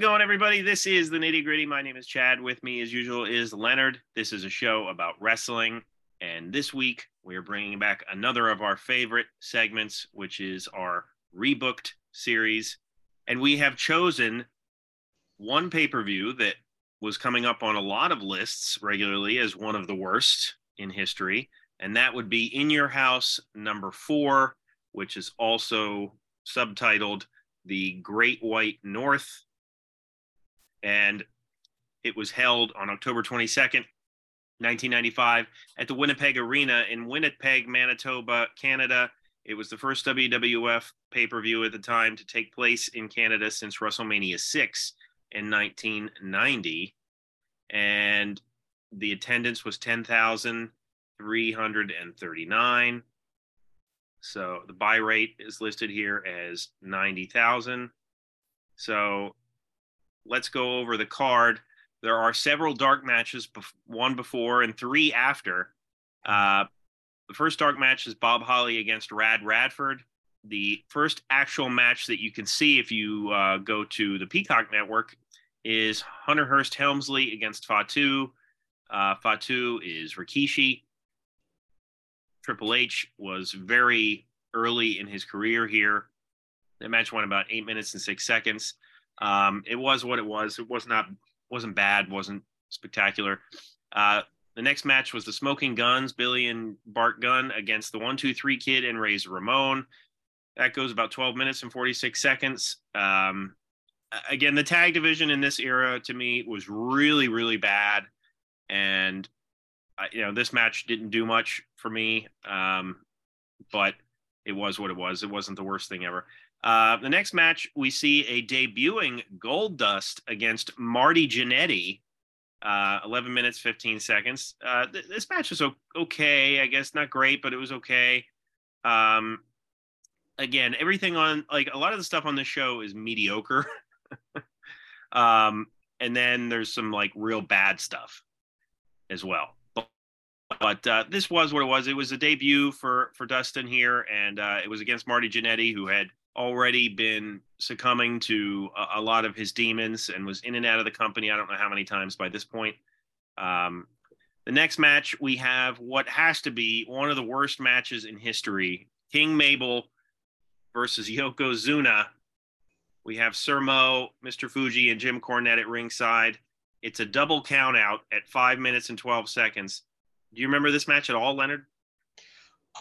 It going, everybody? This is the nitty gritty. My name is Chad. With me, as usual, is Leonard. This is a show about wrestling. And this week, we are bringing back another of our favorite segments, which is our rebooked series. And we have chosen one pay per view that was coming up on a lot of lists regularly as one of the worst in history. And that would be In Your House number four, which is also subtitled The Great White North and it was held on October 22nd, 1995, at the Winnipeg Arena in Winnipeg, Manitoba, Canada. It was the first WWF pay per view at the time to take place in Canada since WrestleMania 6 in 1990. And the attendance was 10,339. So the buy rate is listed here as 90,000. So let's go over the card. There are several dark matches, one before and three after. Uh, the first dark match is Bob Holly against Rad Radford. The first actual match that you can see if you uh, go to the Peacock Network is Hunter Hearst Helmsley against Fatu. Uh, Fatu is Rikishi. Triple H was very early in his career here. The match went about eight minutes and six seconds. Um, it was what it was. It was not wasn't bad, wasn't spectacular. Uh, the next match was the Smoking Guns, Billy and Bart Gunn against the One Two Three Kid and Razor Ramon. That goes about 12 minutes and 46 seconds. Um, again, the tag division in this era to me was really, really bad, and uh, you know this match didn't do much for me, um, but it was what it was. It wasn't the worst thing ever. Uh, the next match, we see a debuting Goldust against Marty Jannetty. Uh, 11 minutes, 15 seconds. Uh, th- this match was okay, I guess not great, but it was okay. Um, again, everything on like a lot of the stuff on this show is mediocre. um, and then there's some like real bad stuff as well. But, but uh, this was what it was. It was a debut for for Dustin here, and uh, it was against Marty Jannetty, who had already been succumbing to a, a, lot of his demons and was in and out of the company. I don't know how many times by this point. Um, the next match, we have what has to be one of the worst matches in history King Mabel versus Yokozuna. We have Sir Mo, Mr. Fuji, and Jim Cornette at ringside. It's a double count out at five minutes and 12 seconds. Do you remember this match at all, Leonard?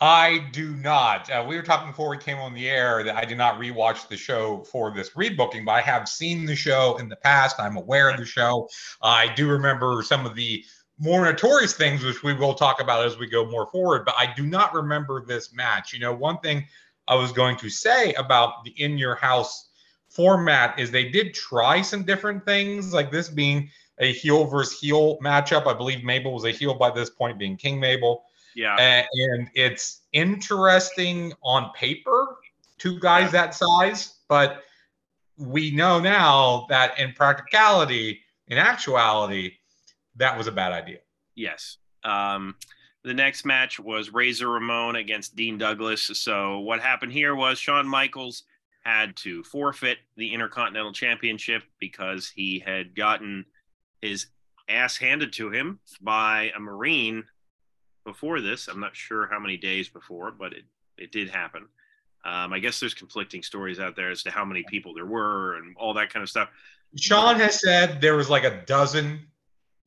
I do not. Uh, we were talking before we came on the air that I did not rewatch the show for this rebooking, but I have seen the show in the past. I'm aware of the show. I do remember some of the more notorious things, which we will talk about as we go more forward, but I do not remember this match. You know, one thing I was going to say about the in your house format is they did try some different things, like this being a heel versus heel matchup. I believe Mabel was a heel by this point, being King Mabel. Yeah. And, it's interesting on paper, two guys yeah. that size, but we know now that in practicality, in actuality, that was a bad idea. Yes. Um, the next match was Razor Ramon against Dean Douglas. So what happened here was Shawn Michaels had to forfeit the Intercontinental Championship because he had gotten his ass handed to him by a Marine before this. I'm not sure how many days before, but it, it did happen. Um, I guess there's conflicting stories out there as to how many people there were and all that kind of stuff. Shawn has said there was like a dozen,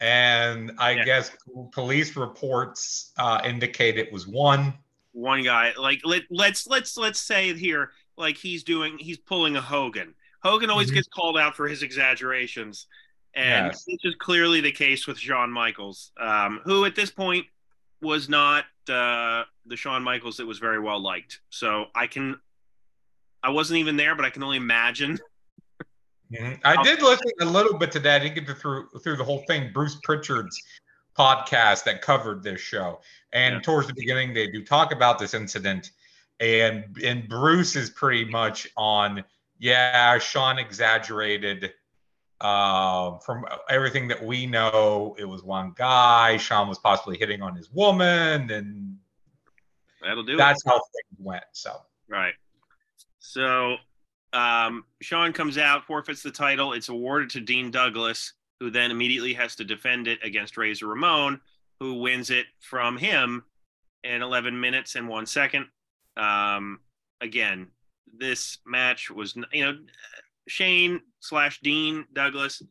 and I yeah. guess police reports uh, indicate it was one. One guy, like let let's let's let's say here, like he's doing, he's pulling a Hogan. Hogan always mm-hmm. gets called out for his exaggerations, and yes. this is clearly the case with Shawn Michaels, um, who at this point was not uh, the Shawn Michaels that was very well liked. So I can, I wasn't even there, but I can only imagine. Mm-hmm. I did listen a little bit to that. I didn't get through through the whole thing. Bruce Pritchard's podcast that covered this show, and yeah. towards the beginning, they do talk about this incident, and and Bruce is pretty much on. Yeah, Shawn exaggerated uh, from everything that we know, it was one guy. Shawn was possibly hitting on his woman, and that'll do. That's it. how things went. So right. So um, Shawn comes out, forfeits the title. It's awarded to Dean Douglas, who then immediately has to defend it against Razor Ramon, who wins it from him in 11 minutes and one second. Um, again, this match was, you know, Shane slash Dean Douglas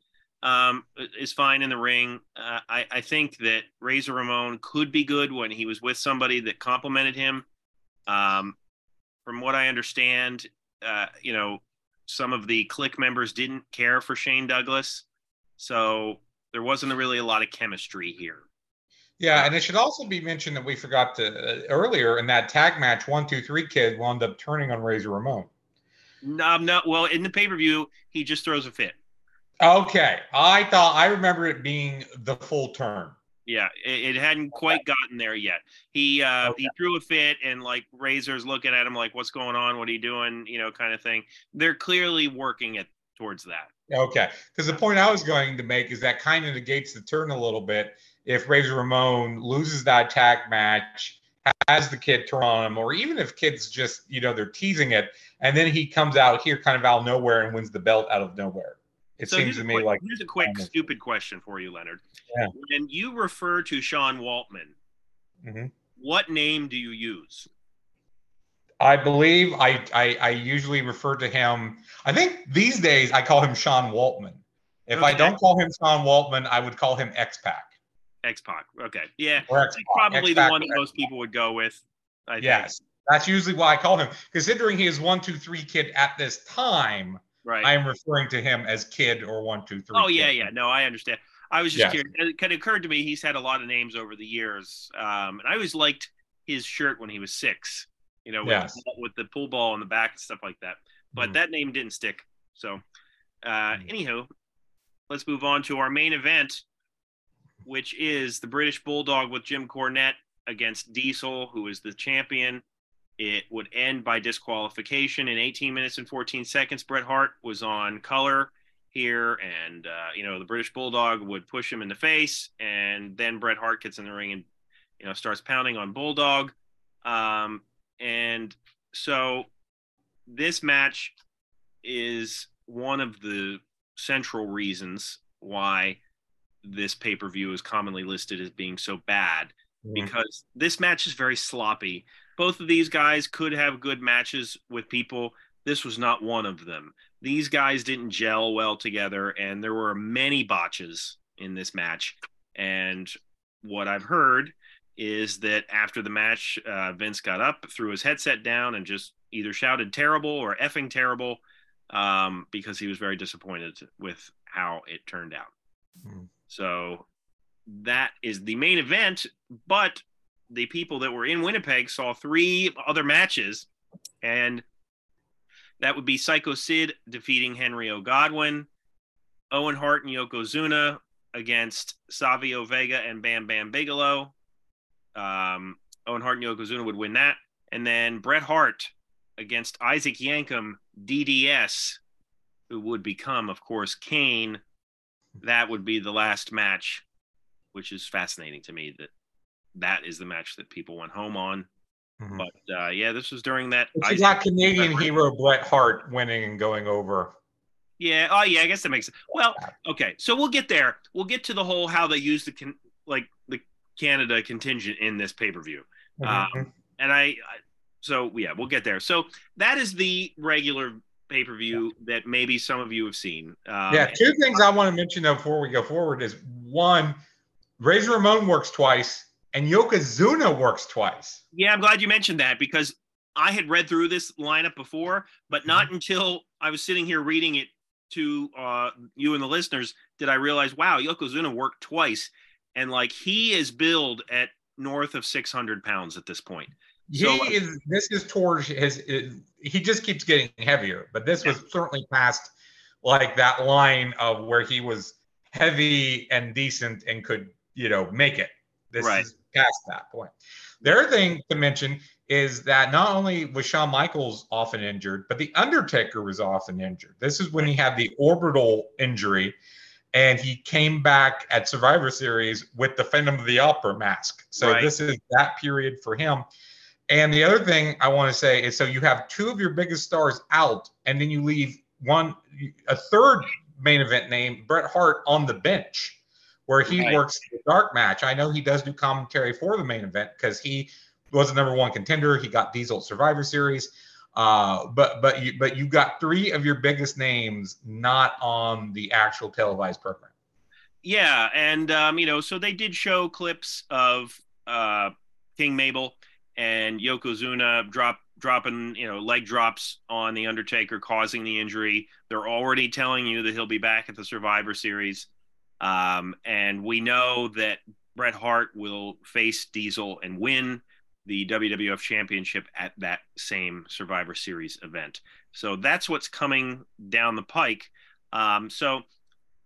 um, is fine in the ring. Uh, I, I think that Razor Ramon could be good when he was with somebody that complimented him. Um, from what I understand, uh, you know, some of the Kliq members didn't care for Shane Douglas, so there wasn't really a lot of chemistry here. Yeah, and it should also be mentioned that we forgot to uh, earlier in that tag match, one, two, three kid wound up turning on Razor Ramon. No, no. Well, in the pay per view, he just throws a fit. Okay, I thought I remember it being the full turn. Yeah, it, it hadn't quite gotten there yet. He uh, okay. he threw a fit, and like Razor's looking at him like, "What's going on? What are you doing?" You know, kind of thing. They're clearly working it towards that. Okay, because the point I was going to make is that kind of negates the turn a little bit. If Razor Ramon loses that tag match, has the kid turn on him, or even if kids just you know they're teasing it, and then he comes out here kind of out of nowhere and wins the belt out of nowhere. It so seems to me quick, like here's a quick stupid question for you, Leonard. Yeah. When you refer to Sean Waltman, mm-hmm. what name do you use? I believe I, I, I usually refer to him. I think these days I call him Sean Waltman. If okay. I don't call him Sean Waltman, I would call him X Pac. X Pac. Okay. Yeah. Probably X-Pac, the one that most people would go with. I yes. Think. That's usually why I call him. Considering he is one, two, three kid at this time, Right. I am referring to him as kid or one, two, three. Oh yeah, yeah. No, I understand. I was just yes. curious. It kind of occurred to me he's had a lot of names over the years, um, and I always liked his shirt when he was Syxx. You know, with, yes. the, with the pool ball on the back and stuff like that. But mm that name didn't stick. So, uh, mm anywho, let's move on to our main event, which is the British Bulldog with Jim Cornette against Diesel, who is the champion. It would end by disqualification in 18 minutes and 14 seconds. Bret Hart was on color here, and uh, you know the British Bulldog would push him in the face, and then Bret Hart gets in the ring and you know starts pounding on Bulldog, um, and so this match is one of the central reasons why this pay per view is commonly listed as being so bad mm-hmm. because this match is very sloppy both of these guys could have good matches with people. This was not one of them. These guys didn't gel well together, and there were many botches in this match. And what I've heard is that after the match, uh, Vince got up, threw his headset down, and just either shouted terrible or effing terrible um, because he was very disappointed with how it turned out. Mm. So that is the main event, but the people that were in Winnipeg saw three other matches, and that would be Psycho Sid defeating Henry O. Godwinn, Owen Hart and Yokozuna against Savio Vega and Bam Bam Bigelow. Um, Owen Hart and Yokozuna would win that. And then Bret Hart against Isaac Yankem, DDS, who would become, of course, Kane. That would be the last match, which is fascinating to me that that is the match that people went home on. Mm-hmm. But uh, yeah, this was during that. You got Canadian hero Bret Hart winning and going over. Yeah. Oh, yeah. I guess that makes sense. Well, okay. So we'll get there. We'll get to the whole how they use the con- like the Canada contingent in this pay per view. Mm-hmm. Um, and I, I, so yeah, we'll get there. So that is the regular pay per view that maybe some of you have seen. Um, yeah. Two things I want to mention though before we go forward is one, Razor Ramon works twice and Yokozuna works twice. Yeah, I'm glad you mentioned that because I had read through this lineup before, but not mm-hmm. until I was sitting here reading it to uh, you and the listeners did I realize, wow, Yokozuna worked twice, and like he is billed at north of 600 pounds at this point. He so, is. This is towards his. He just keeps getting heavier, but this yeah. was certainly past like that line of where he was heavy and decent and could you know make it. This right. is past that point. The other thing to mention is that not only was Shawn Michaels often injured, but The Undertaker was often injured. This is when he had the orbital injury and he came back at Survivor Series with the Phantom of the Opera mask. So right. this is that period for him. And the other thing I want to say is so you have two of your biggest stars out, and then you leave one, a third main event name, Bret Hart, on the bench where he right. works the dark match. I know he does do commentary for the main event because he was the number one contender. He got Diesel Survivor Series. Uh, but but you but you got three of your biggest names not on the actual televised program. Yeah, and um, you know, so they did show clips of uh, King Mabel and Yokozuna drop dropping you know leg drops on the Undertaker, causing the injury. They're already telling you that he'll be back at the Survivor Series, um, and we know that Bret Hart will face Diesel and win the WWF Championship at that same Survivor Series event. So that's what's coming down the pike. Um, so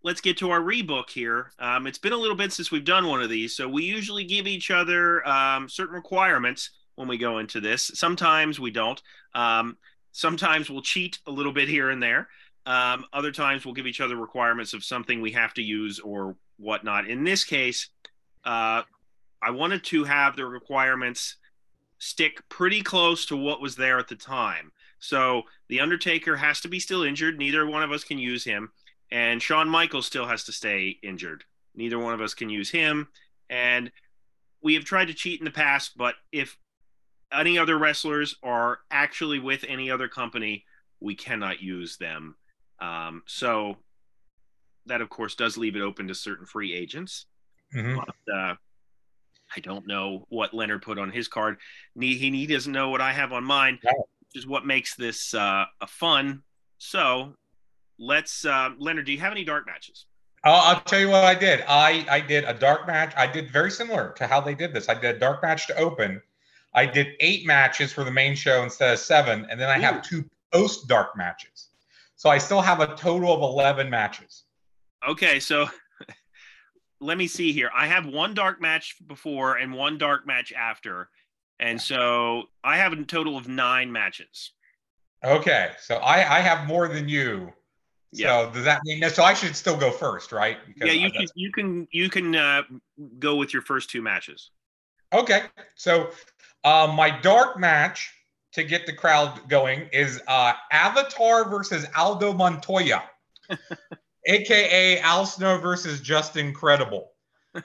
let's get to our rebook here. Um, it's been a little bit since we've done one of these, so we usually give each other um, certain requirements when we go into this. Sometimes we don't. Um, sometimes we'll cheat a little bit here and there. Um, other times we'll give each other requirements of something we have to use or whatnot. In this case, uh, I wanted to have the requirements stick pretty close to what was there at the time. So the Undertaker has to be still injured. Neither one of us can use him. And Shawn Michaels still has to stay injured. Neither one of us can use him. And we have tried to cheat in the past, but if any other wrestlers are actually with any other company, we cannot use them. Um, so that, of course, does leave it open to certain free agents. Mm-hmm. But, uh, I don't know what Leonard put on his card. He, he doesn't know what I have on mine, which is what makes this uh, a fun. So let's, uh, Leonard, do you have any dark matches? I'll, I'll tell you what I did. I, I did a dark match. I did very similar to how they did this. I did a dark match to open. I did eight matches for the main show instead of seven, and then I Ooh. have two post dark matches. So I still have a total of 11 matches. Okay, so let me see here. I have one dark match before and one dark match after. And so I have a total of nine matches. Okay. So I, I have more than you. Yeah. So does that mean so I should still go first, right? Because yeah, you can you can you can uh, go with your first two matches. Okay. So uh, my dark match to get the crowd going is uh, Avatar versus Aldo Montoya. aka Al Snow versus Justin Credible.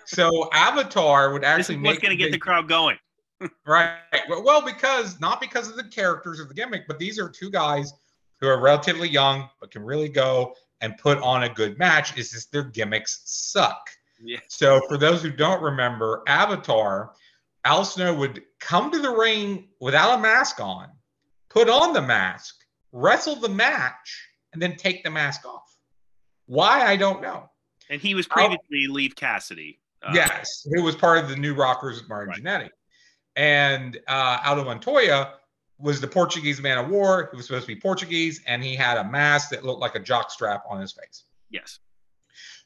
So Avatar would actually this is what's going to get the crowd going. right. Well, because not because of the characters or the gimmick, but these are two guys who are relatively young but can really go and put on a good match. Is just their gimmicks suck. Yeah. So for those who don't remember, Avatar, Al Snow would come to the ring without a mask on, put on the mask, wrestle the match, and then take the mask off. Why I don't know. And he was previously I'll, Leif Cassidy. Uh, yes, he was part of the New Rockers with Martin right. Jannetty. And uh, Aldo Montoya was the Portuguese man of war. He was supposed to be Portuguese, and he had a mask that looked like a jock strap on his face. Yes.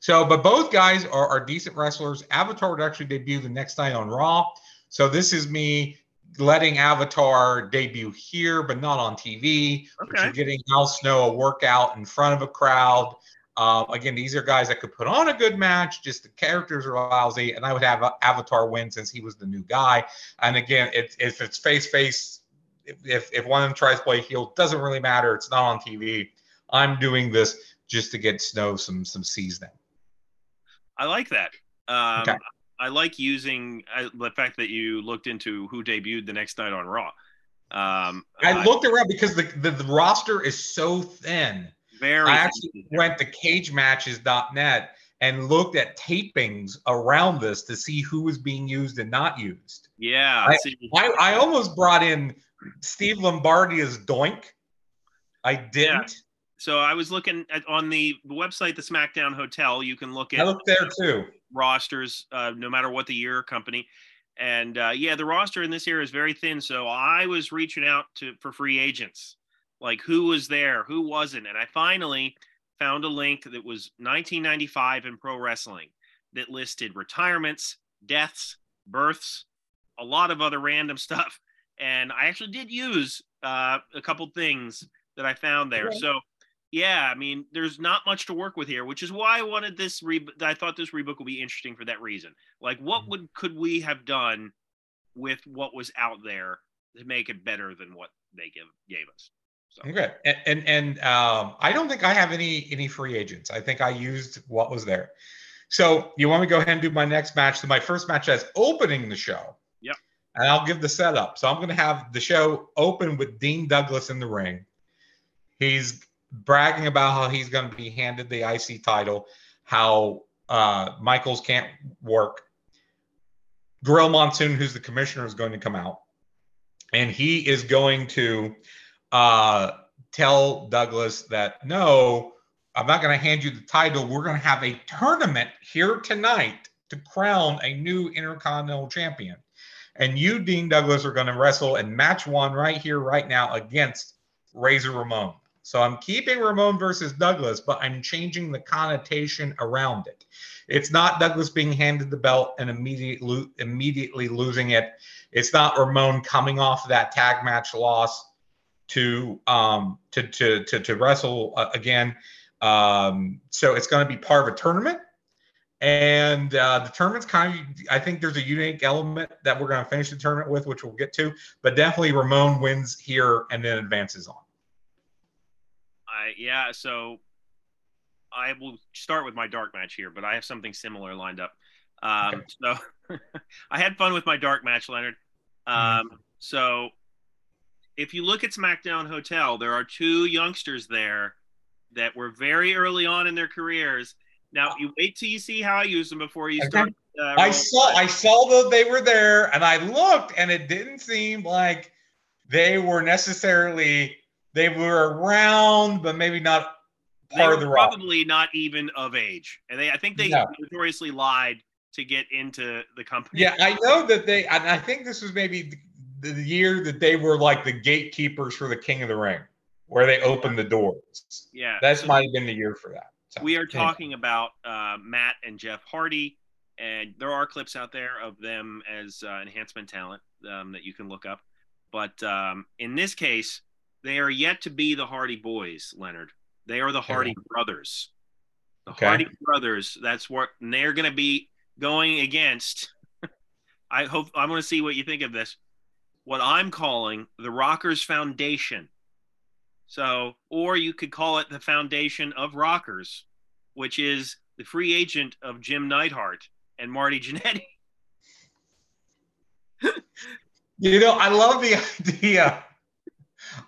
So, but both guys are, are decent wrestlers. Avatar would actually debut the next night on Raw. So this is me letting Avatar debut here, but not on TV. Okay. But you're getting Al Snow a workout in front of a crowd. Uh, again, these are guys that could put on a good match. Just the characters are lousy, and I would have Avatar win since he was the new guy. And again, it, if it's face face, if if one of them tries to play heel, doesn't really matter. It's not on TV. I'm doing this just to get Snow some some seasoning. I like that. Um, okay. I like using the fact that you looked into who debuted the next night on Raw. Um, I looked around because the, the, the roster is so thin very. I actually went to cagematches.net and looked at tapings around this to see who was being used and not used. Yeah. I, I, I almost brought in Steve Lombardi as Doink. I didn't. Yeah. So I was looking at on the website, the SmackDown Hotel. You can look at. I looked there too. Rosters, uh, no matter what the year or company, and uh, yeah, the roster in this year is very thin. So I was reaching out to for free agents like who was there, who wasn't. And I finally found a link that was 1995 in pro wrestling that listed retirements, deaths, births, a lot of other random stuff. And I actually did use uh, a couple things that I found there. So, yeah, I mean, there's not much to work with here, which is why I wanted this. Re- I thought this rebook would be interesting for that reason. Like, what mm-hmm. would could we have done with what was out there to make it better than what they give gave us. So. Okay, and and, and um, I don't think I have any any free agents. I think I used what was there. So you want me to go ahead and do my next match? So my first match as opening the show. And I'll give the setup. So I'm going to have the show open with Dean Douglas in the ring. He's bragging about how he's going to be handed the IC title, how uh, Michaels can't work. Gorilla Monsoon, who's the commissioner, is going to come out, and he is going to uh, tell Douglas that no, I'm not going to hand you the title. We're going to have a tournament here tonight to crown a new Intercontinental Champion. And you, Dean Douglas, are going to wrestle in match one right here, right now against Razor Ramon. So I'm keeping Ramon versus Douglas, but I'm changing the connotation around it. It's not Douglas being handed the belt and immediately immediately losing it. It's not Ramon coming off that tag match loss to um to to to, to wrestle uh, again. Um, so it's going to be part of a tournament. And uh, the tournament's kind of, I think there's a unique element that we're going to finish the tournament with, which we'll get to. But definitely Ramon wins here and then advances on. I yeah. So I will start with my dark match here, but I have something similar lined up. Um, okay. So I had fun with my dark match, Leonard. Um, mm-hmm. So if you look at SmackDown Hotel, there are two youngsters there that were very early on in their careers. Now you wait till you see how I use them before you start. Uh, I saw I saw that they were there, and I looked, and it didn't seem like they were necessarily they were around, but maybe not part of the probably rock. not even of age, and they I think they no. notoriously lied to get into the company. Yeah, I know that they, and I think this was maybe the, the year that they were like the gatekeepers for the King of the Ring where they opened the doors. Yeah, that's so might have been the year for that. We are talking about uh, Matt and Jeff Hardy, and there are clips out there of them as uh, enhancement talent um, that you can look up. But um, in this case, they are yet to be the Hardy Boys, Leonard. They are the Hardy okay. Brothers. The okay. Hardy Brothers. That's what they're going to be going against. I hope I want to see what you think of this. What I'm calling the Rockers Foundation. So, or you could call it the foundation of rockers, which is the free agent of Jim Neidhart and Marty Jannetty. you know, I love the idea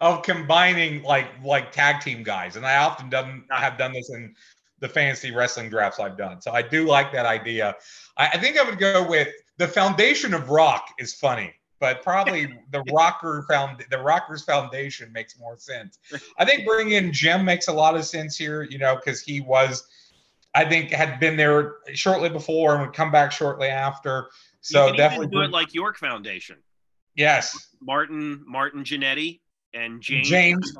of combining like like tag team guys, and I often done I have done this in the fantasy wrestling drafts I've done. So I do like that idea. I, I think I would go with the foundation of rock is funny but probably the rocker found the rockers foundation makes more sense. I think bringing in jim makes a lot of sense here you know because he was i think had been there shortly before and would come back shortly after. So definitely do it like york foundation. Yes. Martin martin Jannetty and james james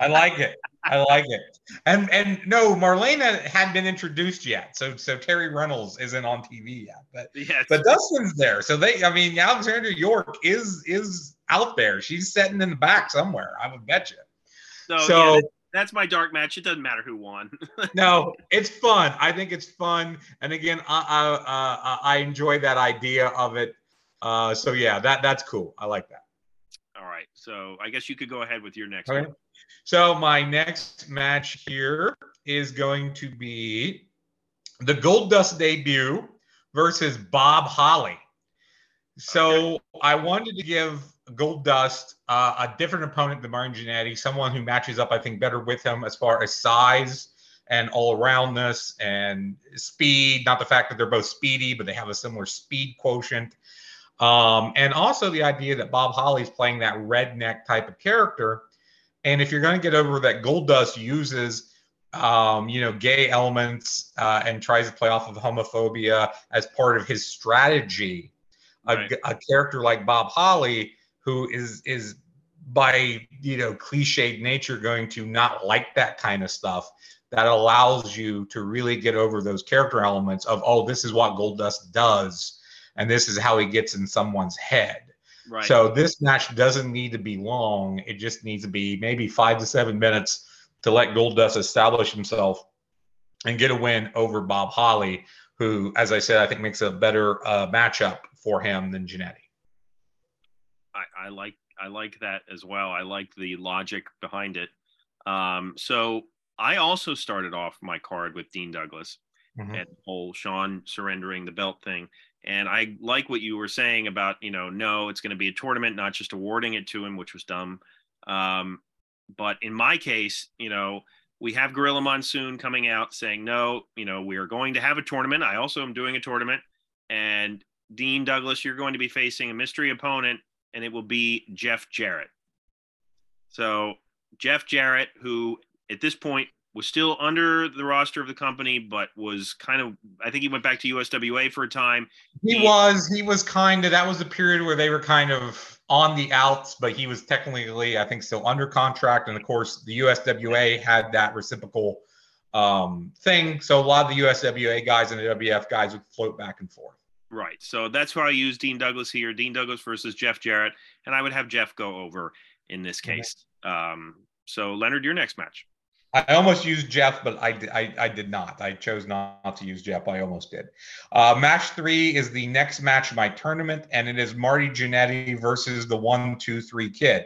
I like it. I like it. And and no, Marlena hadn't been introduced yet, so so Terri Runnels isn't on TV yet. But yeah, but Dustin's there, so they. I mean, Alexandra York is is out there. She's sitting in the back somewhere. I would bet you. So, so yeah, that's my dark match. It doesn't matter who won. no, it's fun. I think it's fun, and again, I I, uh, I enjoy that idea of it. Uh, so yeah, that that's cool. I like that. All right. So I guess you could go ahead with your next okay. one. So my next match here is going to be the Goldust debut versus Bob Holly. So okay. I wanted to give Goldust uh, a different opponent than Martin Jannetty, someone who matches up, I think, better with him as far as size and all aroundness and speed. Not the fact that they're both speedy, but they have a similar speed quotient. Um, and also the idea that Bob Holly's playing that redneck type of character and if you're going to get over that, Goldust uses, um, you know, gay elements uh, and tries to play off of homophobia as part of his strategy. Right. A, a, character like Bob Holly, who is is by you know cliched nature going to not like that kind of stuff, that allows you to really get over those character elements of oh, this is what Goldust does, and this is how he gets in someone's head. Right. So this match doesn't need to be long. It just needs to be maybe five to seven minutes to let Goldust establish himself and get a win over Bob Holly, who, as I said, I think makes a better uh, matchup for him than Jannetty. I, I like I like that as well. I like the logic behind it. Um, so I also started off my card with Dean Douglas mm-hmm. and the whole Shawn surrendering the belt thing. And I like what you were saying about, you know, no, it's going to be a tournament, not just awarding it to him, which was dumb. Um, but in my case, you know, we have Gorilla Monsoon coming out saying, no, you know, we are going to have a tournament. I also am doing a tournament. And Dean Douglas, you're going to be facing a mystery opponent, and it will be Jeff Jarrett. So, Jeff Jarrett, who at this point was still under the roster of the company, but was kind of, I think he went back to USWA for a time. He, he was, he was kind of, that was the period where they were kind of on the outs, but he was technically, I think, still under contract. And of course, the USWA had that reciprocal um, thing. So a lot of the USWA guys and the WF guys would float back and forth. Right. So that's why I use Dean Douglas here. Dean Douglas versus Jeff Jarrett. And I would have Jeff go over in this case. Mm-hmm. Um, so, Leonard, your next match. I almost used Jeff, but I, I, I did not. I chose not to use Jeff. I almost did. Uh, match three is the next match of my tournament, and it is Marty Jannetty versus the one, two, three kid.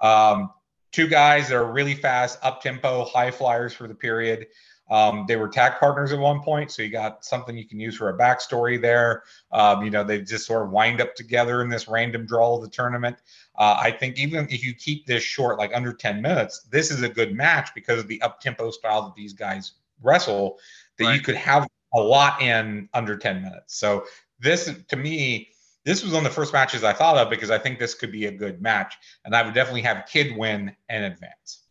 Um, two guys that are really fast, up tempo, high flyers for the period. Um, they were tag partners at one point, so you got something you can use for a backstory there. Um, you know, they just sort of wind up together in this random draw of the tournament. Uh, I think even if you keep this short, like under 10 minutes, this is a good match because of the up tempo style that these guys wrestle, that right. you could have a lot in under 10 minutes. So, this to me, this was one of the first matches I thought of because I think this could be a good match. And I would definitely have Kid win and advance.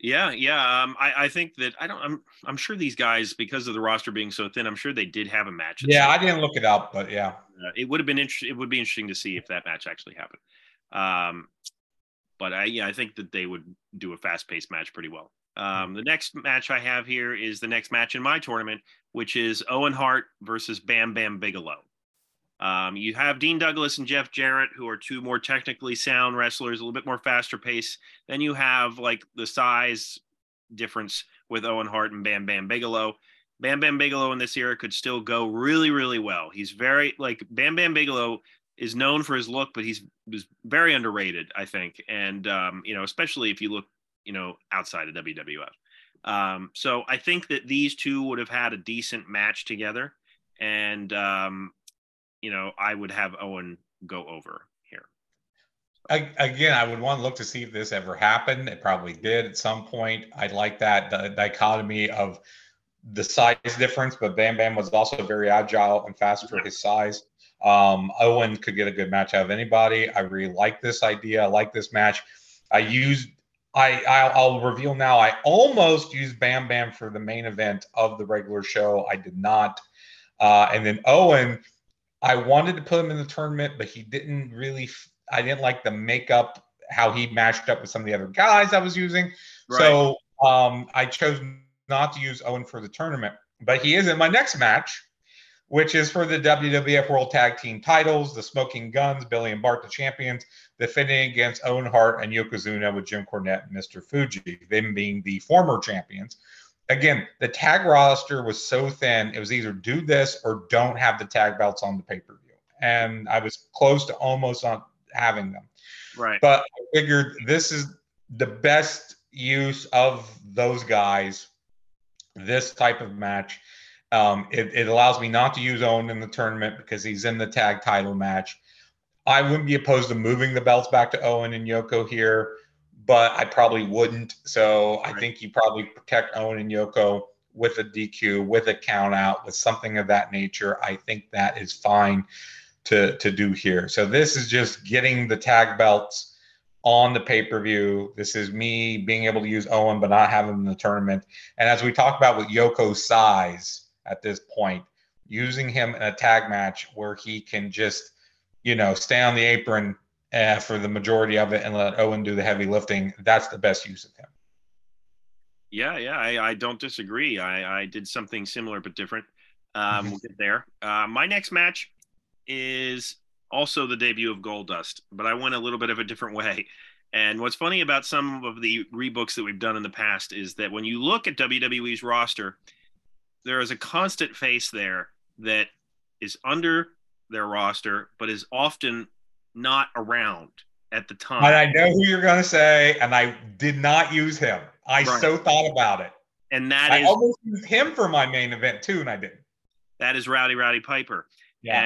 Yeah, yeah. Um, I, I think that I don't. I'm I'm sure these guys, because of the roster being so thin, I'm sure they did have a match. Yeah, I didn't look it up, but yeah, uh, it would have been interesting. It would be interesting to see if that match actually happened. Um, but I yeah, I think that they would do a fast paced match pretty well. Um, the next match I have here is the next match in my tournament, which is Owen Hart versus Bam Bam Bigelow. Um, you have Dean Douglas and Jeff Jarrett, who are two more technically sound wrestlers, a little bit more faster pace. Then you have like the size difference with Owen Hart and Bam Bam Bigelow. Bam Bam Bigelow in this era could still go really, really well. He's very like Bam Bam Bigelow is known for his look, but he's was very underrated, I think. And um, you know, especially if you look, you know, outside of WWF. Um, so I think that these two would have had a decent match together. And um, you know, I would have Owen go over here. I, again, I would want to look to see if this ever happened. It probably did at some point. I like that the dichotomy of the size difference, but Bam Bam was also very agile and fast for his size. Um, Owen could get a good match out of anybody. I really like this idea. I like this match. I used I I'll, I'll, reveal now. I almost used Bam Bam for the main event of the regular show. I did not. Uh, and then Owen I wanted to put him in the tournament, but he didn't really. I didn't like the makeup, how he matched up with some of the other guys I was using. Right. So um, I chose not to use Owen for the tournament. But he is in my next match, which is for the WWF World Tag Team titles. The Smoking Guns, Billy and Bart, the champions, defending against Owen Hart and Yokozuna with Jim Cornette and Mr. Fuji, them being the former champions again, the tag roster was so thin. It was either do this or don't have the tag belts on the pay per view. And I was close to almost on having them. Right. But I figured this is the best use of those guys, this type of match. Um, it, it allows me not to use Owen in the tournament because he's in the tag title match. I wouldn't be opposed to moving the belts back to Owen and Yoko here but I probably wouldn't. So right. I think you probably protect Owen and Yoko with a DQ, with a count out, with something of that nature. I think that is fine to to do here. So this is just getting the tag belts on the pay per view. This is me being able to use Owen, but not have him in the tournament. And as we talk about with Yoko's size at this point, using him in a tag match where he can just, you know, stay on the apron uh, for the majority of it and let Owen do the heavy lifting. That's the best use of him. Yeah, yeah, I, I don't disagree. I, I did something similar but different. Um, we'll get there. Uh, my next match is also the debut of Goldust, but I went a little bit of a different way. And what's funny about some of the rebooks that we've done in the past is that when you look at WWE's roster, there is a constant face there that is under their roster, but is often not around at the time. And I know who you're going to say, and I did not use him. I Right. so thought about it. and that I is almost used him for my main event too, and I didn't. that is Rowdy Roddy Piper.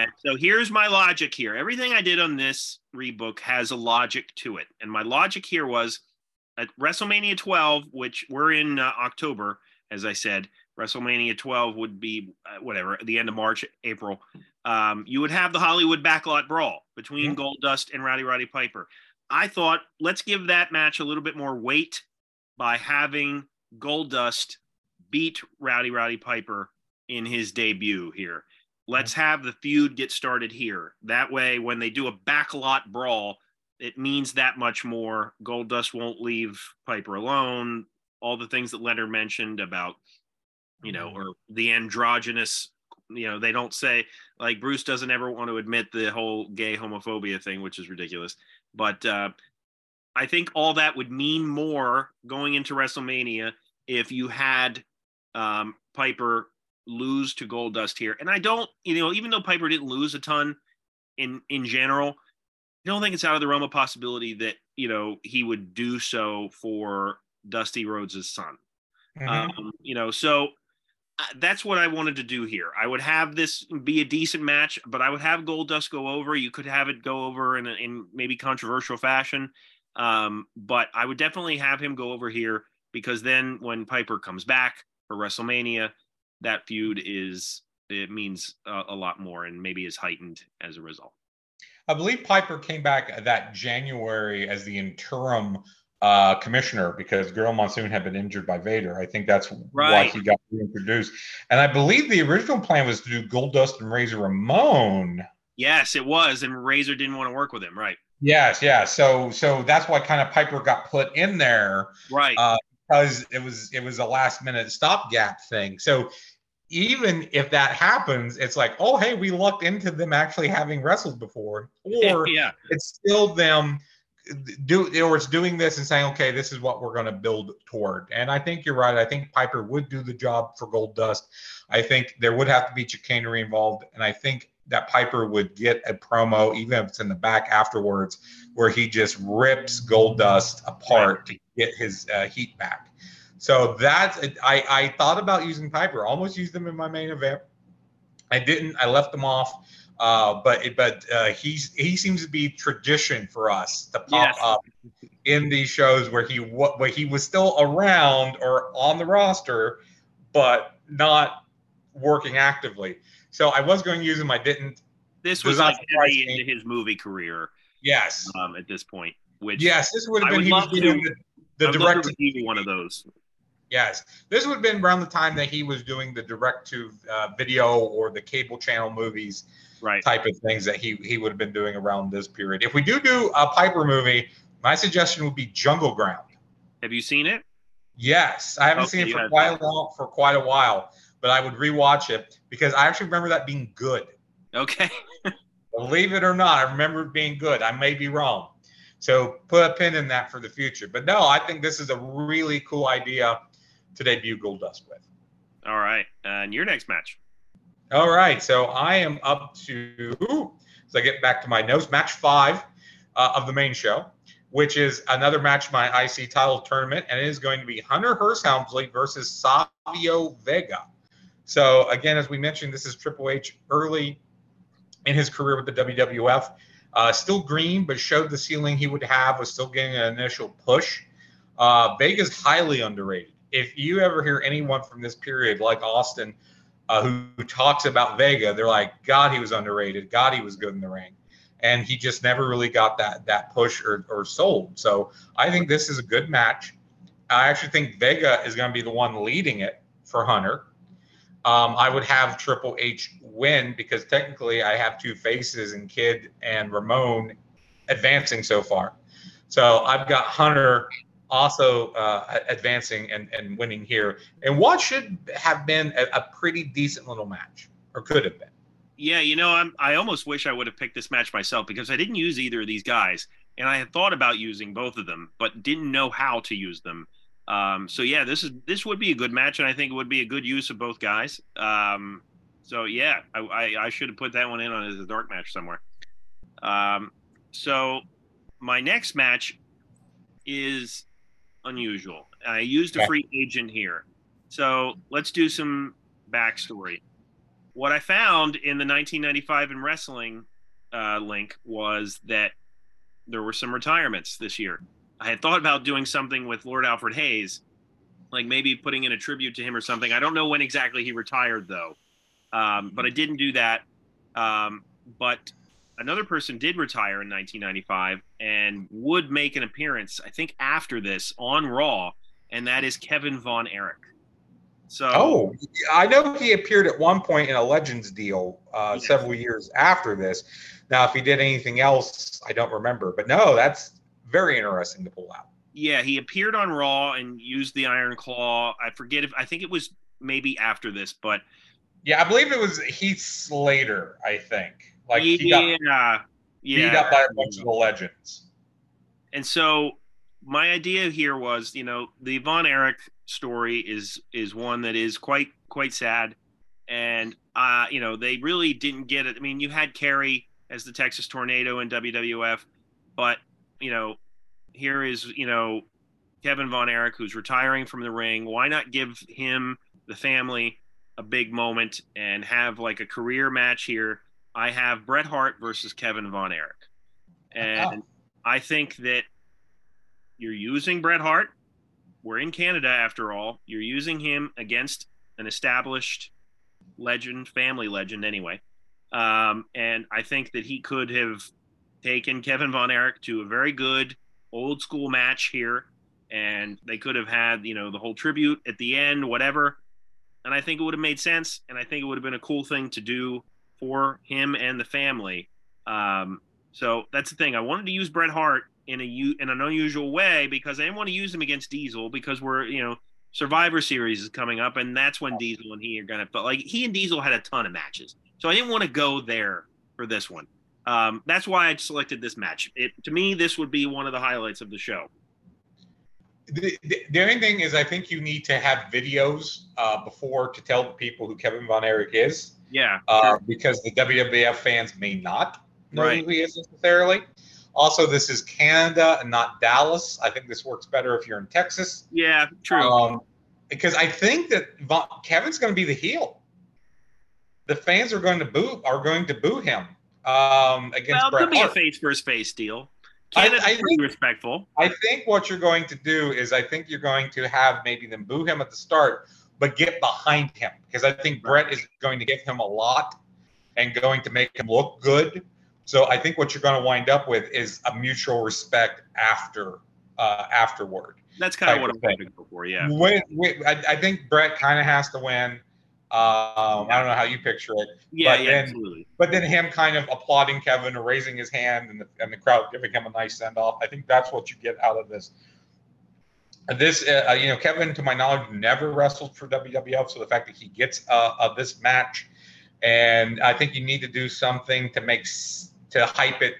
And so here's my logic here. Everything I did on this rebook has a logic to it. And my logic here was at WrestleMania 12, which we're in uh, October, as I said, WrestleMania 12 would be uh, whatever, the end of March, April. Um, you would have the Hollywood backlot brawl between Mhm. Goldust and Rowdy Roddy Piper. I thought, let's give that match a little bit more weight by having Goldust beat Rowdy Roddy Piper in his debut here. Let's have the feud get started here. That way, when they do a backlot brawl, it means that much more. Goldust won't leave Piper alone. All the things that Leonard mentioned about, you know, or the androgynous, you know, they don't say like Bruce doesn't ever want to admit the whole gay homophobia thing, which is ridiculous. But uh, I think all that would mean more going into WrestleMania if you had um, Piper lose to Goldust here. And I don't, you know, even though Piper didn't lose a ton in in general, I don't think it's out of the realm of possibility that you know he would do so for Dusty Rhodes' son. Mhm. Um, you know, so uh, that's what I wanted to do here. I would have this be a decent match, but I would have Goldust go over. You could have it go over in, a, in maybe controversial fashion, um, but I would definitely have him go over here because then when Piper comes back for WrestleMania, that feud is it means a, a lot more and maybe is heightened as a result. I believe Piper came back that January as the interim uh, commissioner because Gorilla Monsoon had been injured by Vader. I think that's why he got reintroduced. And I believe the original plan was to do Goldust and Razor Ramon. Yes, it was, and Razor didn't want to work with him. Right, Yes, yeah. So so that's why kind of Piper got put in there right, Uh, because it was it was a last minute stopgap thing. So even if that happens, it's like, oh hey, we lucked into them actually having wrestled before, or yeah, it's still them do or it's doing this and saying, okay, this is what we're going to build toward. And I think you're right. I think Piper would do the job for Goldust. I think there would have to be chicanery involved, and I think that Piper would get a promo, even if it's in the back afterwards, where he just rips Goldust apart to get his uh, heat back. So that's I I thought about using Piper, almost used them in my main event. I didn't. I left them off. Uh, but but uh, he's he seems to be tradition for us to pop Yes. up in these shows where he where he was still around or on the roster, but not working actively. So I was going to use him. I didn't. this was not like heavy me. into his movie career Yes, um, at this point. Which yes. This would have been would he was doing the, the direct. one of those. Yes, this would have been around the time that he was doing the direct to uh, video or the cable channel movies Right. type of things that he he would have been doing around this period. If we do do a Piper movie, my suggestion would be Jungleground. Have you seen it? Yes, I haven't Okay, seen it for quite a long for quite a while, but I would rewatch it because I actually remember that being good. Okay. Believe it or not, I remember it being good. I may be wrong. So put a pin in that for the future. But no, I think this is a really cool idea to debut Goldust with. All right. and your next match. All right, so I am up to as I get back to my notes, match five uh, of the main show, which is another match my IC title tournament, and it is going to be Hunter Hearst Helmsley versus Savio Vega. So again, as we mentioned, this is Triple H early in his career with the WWF. Uh, still green, but showed the ceiling he would have. Was still getting an initial push. Uh, Vega's highly underrated. If you ever hear anyone from this period, like Austin, uh, who, who talks about Vega, they're like, God, he was underrated. God, he was good in the ring, and he just never really got that that push or, or sold. So I think this is a good match. I actually think Vega is going to be the one leading it for Hunter. Um, I would have Triple H win because technically I have two faces in Kid and Ramon advancing so far. So I've got Hunter also uh, advancing and, and winning here. And what should have been a, a pretty decent little match, or could have been. Yeah, you know, I'm I almost wish I would have picked this match myself because I didn't use either of these guys. And I had thought about using both of them, but didn't know how to use them. Um, so yeah, this is this would be a good match, and I think it would be a good use of both guys. Um, so yeah, I, I, I should have put that one in on as a dark match somewhere. Um, so my next match is unusual. I used a free agent here. So let's do some backstory. What I found in the 1995 in wrestling uh, link was that there were some retirements this year. I had thought about doing something with Lord Alfred Hayes, like maybe putting in a tribute to him or something. I don't know when exactly he retired though, um, but I didn't do that. Um, but another person did retire in 1995 and would make an appearance, I think, after this on Raw, and that is Kevin Von Erich. So, Oh, I know he appeared at one point in a Legends deal uh, Yes. several years after this. Now, if he did anything else, I don't remember. But no, that's very interesting to pull out. yeah, he appeared on Raw and used the Iron Claw. I forget if I think it was maybe after this, but Yeah, I believe it was Heath Slater. I think like yeah, he got yeah, beat up by a bunch of the Legends. and so my idea here was you know the von erich story is is one that is quite quite sad. And uh you know they really didn't get it. I mean you had Kerry as the texas tornado in wwf but you know here is you know kevin von erich who's retiring from the ring. Why not give him the family a big moment and have like a career match here i have bret hart versus kevin von erich and I think that you're using Bret Hart. We're in Canada after all. You're using him against an established legend, family legend anyway. Um, and I think that he could have taken Kevin Von Erich to a very good old school match here. And they could have had, you know, the whole tribute at the end, whatever. And I think it would have made sense. And I think it would have been a cool thing to do for him and the family. Um, so that's the thing. I wanted to use Bret Hart in a in an unusual way because I didn't want to use him against Diesel because we're you know Survivor Series is coming up and that's when Diesel and he are gonna. But like he and Diesel had a ton of matches, so I didn't want to go there for this one. Um, that's why I selected this match. It to me, this would be one of the highlights of the show. The, the, the only thing is, I think you need to have videos uh, before to tell the people who Kevin Von Erich is, Yeah, uh, sure. because the WWF fans may not know Right. who he is necessarily. Also, this is Canada and not Dallas. I think this works better if you're in Texas. yeah, true. Um, because I think that Von, Kevin's going to be the heel. The fans are going to boo are going to boo him um, against well, Bret could be a face versus face deal. I- Canada's I think- respectful. I think what you're going to do is I think you're going to have maybe them boo him at the start, but get behind him because I think Bret is going to give him a lot and going to make him look good. So I think what you're going to wind up with is a mutual respect after uh, afterward. That's kind of what I'm hoping for. Yeah. Win, win, I, I think Bret kind of has to win. Um, I don't know how you picture it, Yeah, But yeah, then- absolutely. but then him kind of applauding Kevin or raising his hand and the, and the crowd giving him a nice send off. I think that's what you get out of this. This, uh, you know, Kevin, to my knowledge, never wrestled for WWF. So the fact that he gets uh, uh, this match, and I think you need to do something to make to hype it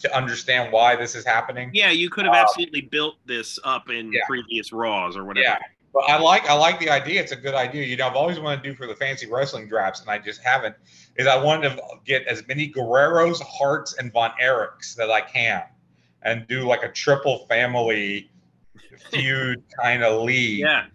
to understand why this is happening. Yeah, you could have Uh, absolutely built this up in yeah. previous Raws or whatever. Yeah. But I like I like the idea. It's a good idea. You know, I've always wanted to do for the fancy wrestling drafts, and I just haven't. Is I wanted to get as many Guerreros, Harts, and Von Erichs that I can, and do like a triple family feud kind of league. Yeah.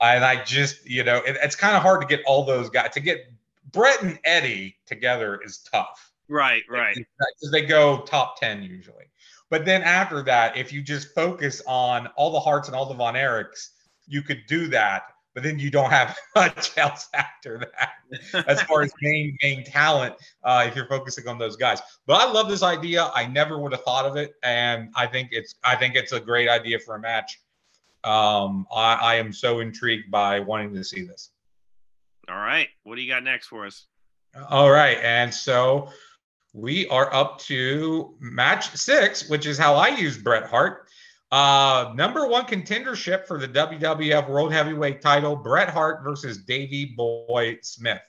And I just, you know, it, it's kind of hard to get all those guys to get Bret and Eddie together is tough Right, right. because they go top 10 usually. But then after that, if you just focus on all the Harts and all the Von Erichs, you could do that. But then you don't have much else after that as far as main main talent uh, if you're focusing on those guys. But I love this idea. I never would have thought of it, and I think it's I think it's a great idea for a match. Um, I, I am so intrigued by wanting to see this. All right. What do you got next for us? All right. And so we are up to match six, which is how I use Bret Hart. Uh, number one contendership for the WWF World Heavyweight title, Bret Hart versus Davey Boy Smith.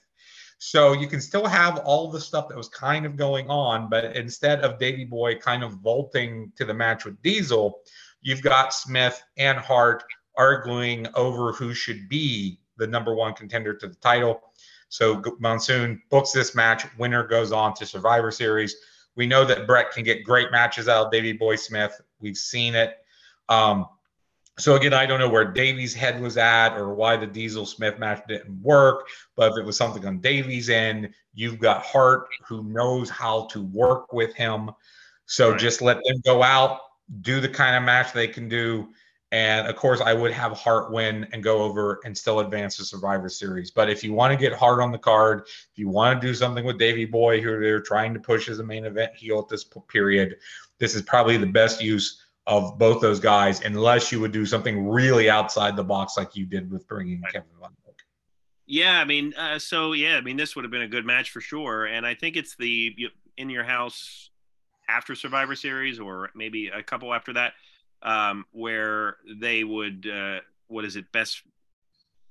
So you can still have all the stuff that was kind of going on, but instead of Davey Boy kind of vaulting to the match with Diesel, you've got Smith and Hart arguing over who should be the number one contender to the title. So Monsoon books this match. Winner goes on to Survivor Series. We know that Bret can get great matches out of Davey Boy Smith. We've seen it. Um, so again, I don't know where Davey's head was at or why the Diesel Smith match didn't work. But if it was something on Davey's end, you've got Hart who knows how to work with him. So right. just let them go out, do the kind of match they can do. And of course, I would have Hart win and go over and still advance the Survivor Series. But if you want to get Hart on the card, if you want to do something with Davey Boy, who they're trying to push as a main event heel at this period, this is probably the best use of both those guys, unless you would do something really outside the box like you did with bringing. Kevin Von Yeah, I mean, uh, so yeah, I mean, this would have been a good match for sure. And I think it's the in your house after Survivor Series, or maybe a couple after that um, where they would uh, what is it best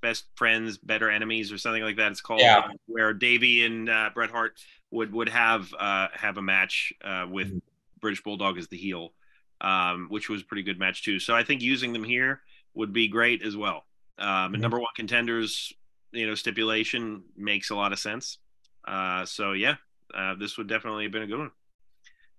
best friends better enemies or something like that it's called yeah. where davey and uh, bret hart would would have uh, have a match uh, with mm-hmm. british bulldog as the heel um, which was a pretty good match too so i think using them here would be great as well um, mm-hmm. and number one contenders you know stipulation makes a lot of sense uh, so yeah uh, this would definitely have been a good one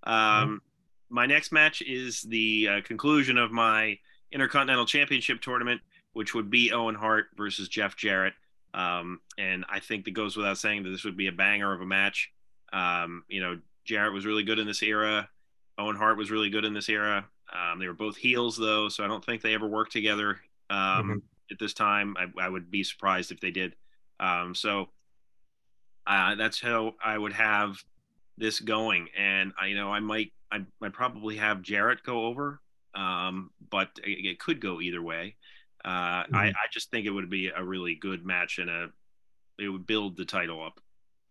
mm-hmm. um, my next match is the uh, conclusion of my Intercontinental Championship tournament, which would be Owen Hart versus Jeff Jarrett. Um, and I think that goes without saying that this would be a banger of a match. Um, you know, Jarrett was really good in this era. Owen Hart was really good in this era. Um, they were both heels, though, so I don't think they ever worked together um, mm-hmm. at this time. I, I, would be surprised if they did. Um, so uh, that's how I would have this going. And I, you know, I might I'd, I'd probably have Jarrett go over, um, but it, it, could go either way. Uh, mm-hmm. I, I just think it would be a really good match and a it would build the title up.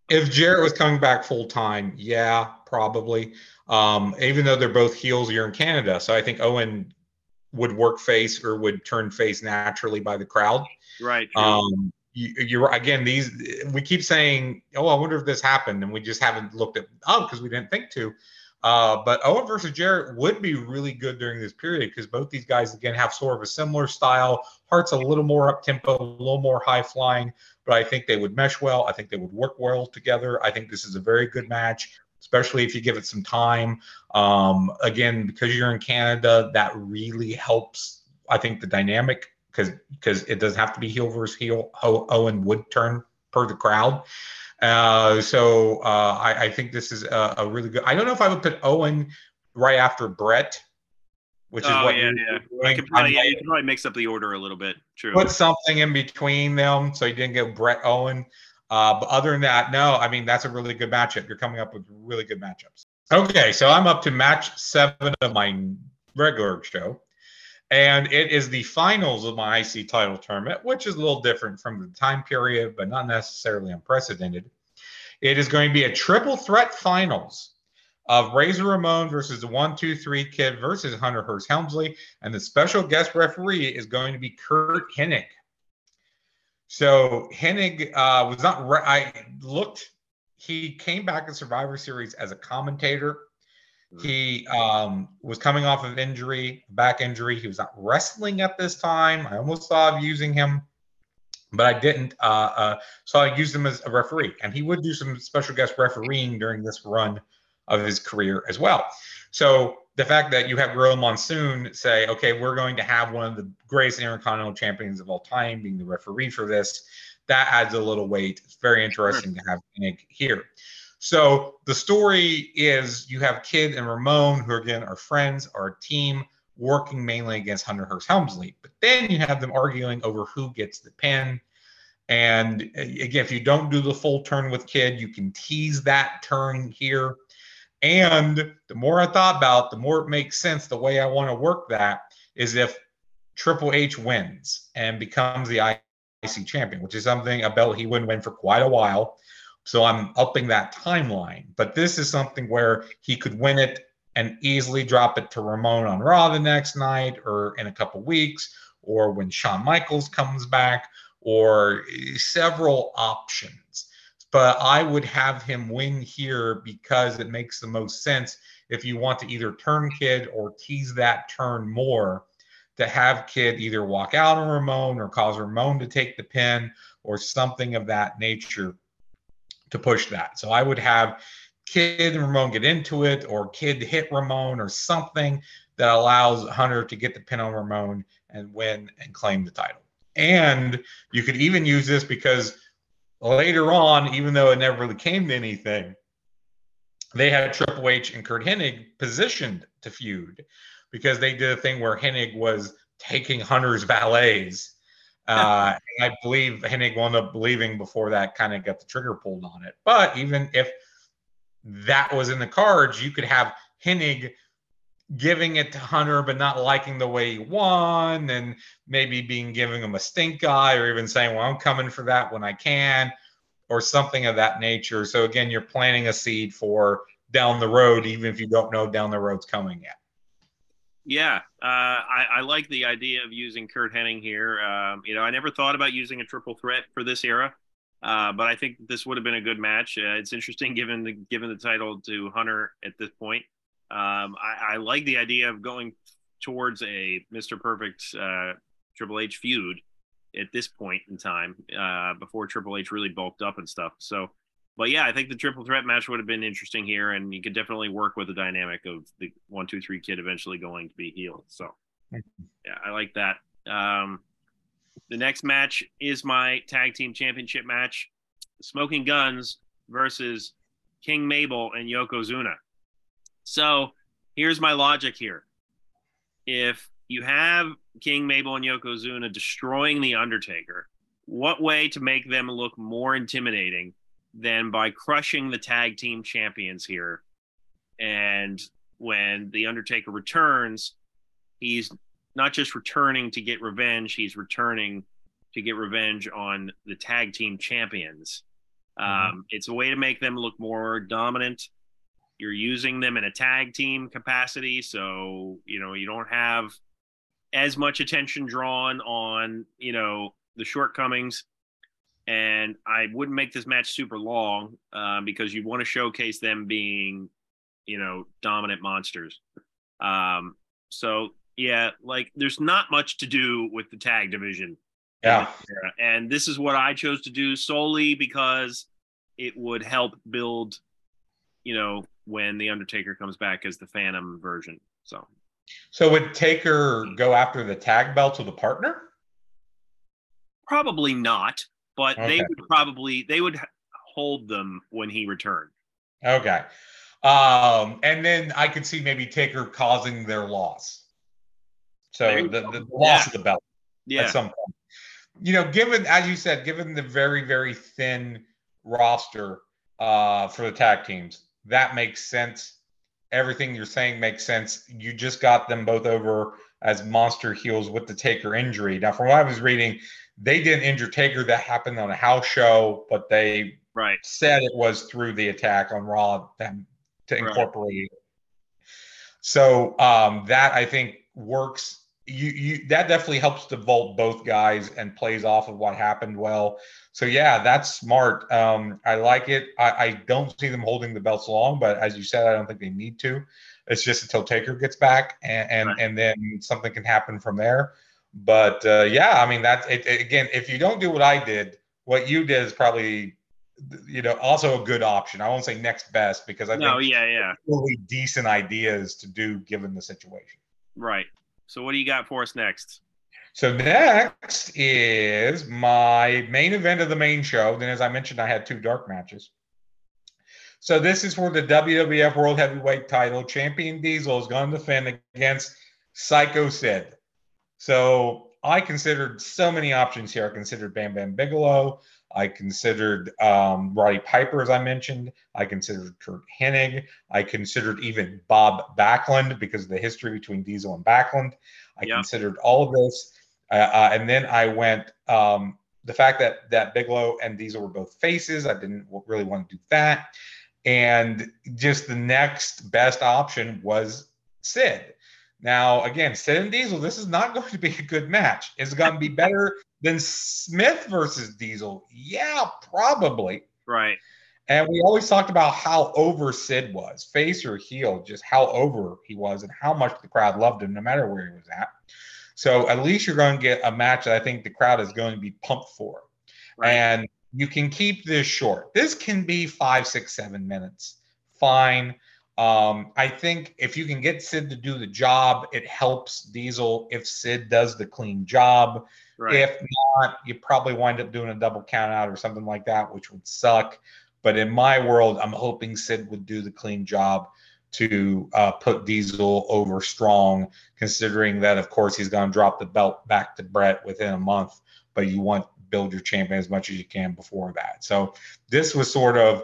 If Jarrett was coming back full time, yeah, probably. Um, even though they're both heels here in Canada, so I think Owen would work face or would turn face naturally by the crowd. Right. Um, you, you're again these we keep saying, oh, I wonder if this happened, and we just haven't looked at oh because we didn't think to. Uh, but Owen versus Jarrett would be really good during this period because both these guys again have sort of a similar style. Hart's a little more up tempo, a little more high flying, but I think they would mesh well. I think they would work well together. I think this is a very good match, especially if you give it some time. Um, again, because you're in Canada, that really helps. I think the dynamic because because it doesn't have to be heel versus heel. Owen would turn per the crowd. Uh, so uh, I, I, think this is a, a, really good. I don't know if I would put Owen right after Bret, which is oh, what yeah, yeah. I could probably, yeah, you can probably mix up the order a little bit. True. Put something in between them so you didn't get Bret Owen. Uh, but other than that, no, I mean that's a really good matchup. You're coming up with really good matchups. Okay, so I'm up to match seven of my regular show. And it is the finals of my IC title tournament, which is a little different from the time period, but not necessarily unprecedented. It is going to be a triple threat finals of Razor Ramon versus the one, two, three kid versus Hunter Hearst Helmsley. And the special guest referee is going to be Curt Hennig. So Hennig uh, was not, re- I looked, he came back in Survivor Series as a commentator he um, was coming off of injury, back injury. He was not wrestling at this time. I almost thought of using him, but I didn't. Uh, uh, so I used him as a referee, and he would do some special guest refereeing during this run of his career as well. So the fact that you have Gorilla Monsoon say, okay, we're going to have one of the greatest intercontinental champions of all time being the referee for this, that adds a little weight. It's very interesting to have Nick here. So the story is you have Kid and Ramon, who again are friends, are a team working mainly against Hunter Hearst Helmsley. But then you have them arguing over who gets the pin. And uh, again, if you don't do the full turn with Kid, you can tease that turn here. And the more I thought about, it, the more it makes sense. The way I want to work that is if Triple H wins and becomes the IC champion, which is something a belt he wouldn't win for quite a while. So I'm upping that timeline. But this is something where he could win it and easily drop it to Ramon on Raw the next night or in a couple weeks or when Shawn Michaels comes back or several options. But I would have him win here because it makes the most sense if you want to either turn Kid or tease that turn more to have Kid either walk out on Ramon or cause Ramon to take the pin or something of that nature to push that. So I would have Kid and Ramon get into it, or Kid hit Ramon, or something that allows Hunter to get the pin on Ramon and win and claim the title. And you could even use this because later on, even though it never really came to anything, they had Triple H and Curt Hennig positioned to feud because they did a thing where Hennig was taking Hunter's valets. Uh, I believe Hennig wound up leaving before that kind of got the trigger pulled on it. But even if that was in the cards, you could have Hennig giving it to Hunter, but not liking the way he won, and maybe being giving him a stink eye, or even saying, "Well, I'm coming for that when I can," or something of that nature. So again, you're planting a seed for down the road, even if you don't know down the road's coming yet. Yeah, uh, I, I, like the idea of using Curt Hennig here. Um, you know, I never thought about using a triple threat for this era, uh, but I think this would have been a good match. Uh, it's interesting given the given the title to Hunter at this point. Um, I, I, like the idea of going towards a Mr. Perfect uh, Triple H feud at this point in time uh, before Triple H really bulked up and stuff. So, but yeah, I think the triple threat match would have been interesting here, and you could definitely work with the dynamic of the one, two, three kid eventually going to be healed. So, yeah, I like that. Um, the next match is my tag team championship match: Smoking Guns versus King Mabel and Yokozuna. So here's my logic here. If you have King Mabel and Yokozuna destroying the Undertaker, what way to make them look more intimidating than by crushing the tag team champions here? And when the Undertaker returns, he's not just returning to get revenge, he's returning to get revenge on the tag team champions. Mm-hmm. Um, it's a way to make them look more dominant you're using them in a tag team capacity so you know you don't have as much attention drawn on you know the shortcomings and i wouldn't make this match super long uh, because you want to showcase them being you know dominant monsters um, so yeah like there's not much to do with the tag division yeah and this is what i chose to do solely because it would help build you know when the Undertaker comes back as the Phantom version. So, so would Taker go after the tag belt to the partner? Probably not, but okay. they would probably they would hold them when he returned. Okay. Um, and then I could see maybe Taker causing their loss. So the, the, the loss yeah. of the belt yeah. at some point. You know, given as you said, given the very, very thin roster uh, for the tag teams, that makes sense. Everything you're saying makes sense. You just got them both over as monster heels with the Taker injury. Now, from what I was reading, they didn't injure Taker. That happened on a house show, but they right. said it was through the attack on Raw them to incorporate right. So um, that I think works. You, you that definitely helps to vault both guys and plays off of what happened well. So yeah, that's smart. Um, I like it. I, I, don't see them holding the belts long, but as you said, I don't think they need to. It's just until Taker gets back, and and, right. and then something can happen from there. But uh, yeah, I mean that's it, it, again, if you don't do what I did, what you did is probably you know also a good option. I won't say next best because I no, think yeah, yeah, really decent ideas to do given the situation. Right. So what do you got for us next? So next is my main event of the main show. Then, as I mentioned, I had two dark matches. So this is for the WWF World Heavyweight Title. Champion Diesel is going to defend against Psycho Sid. So I considered so many options here. I considered Bam Bam Bigelow. I considered um, Roddy Piper, as I mentioned. I considered Curt Hennig. I considered even Bob Backlund because of the history between Diesel and Backlund. I yep. considered all of this. Uh, uh, and then I went um, the fact that that Bigelow and Diesel were both faces. I didn't really want to do that, and just the next best option was Sid. Now, again, Sid and Diesel, this is not going to be a good match. Is it going to be better than Smith versus Diesel? Yeah, probably. Right. And we always talked about how over Sid was, face or heel, just how over he was and how much the crowd loved him no matter where he was at. So at least you're going to get a match that I think the crowd is going to be pumped for. Right. And you can keep this short. This can be five, six, seven minutes fine. Um, I think if you can get Sid to do the job, it helps Diesel if Sid does the clean job. Right. If not, you probably wind up doing a double count out or something like that, which would suck. But in my world, I'm hoping Sid would do the clean job to uh, put Diesel over strong, considering that, of course, he's going to drop the belt back to Bret within a month. But you want build your champion as much as you can before that. So this was sort of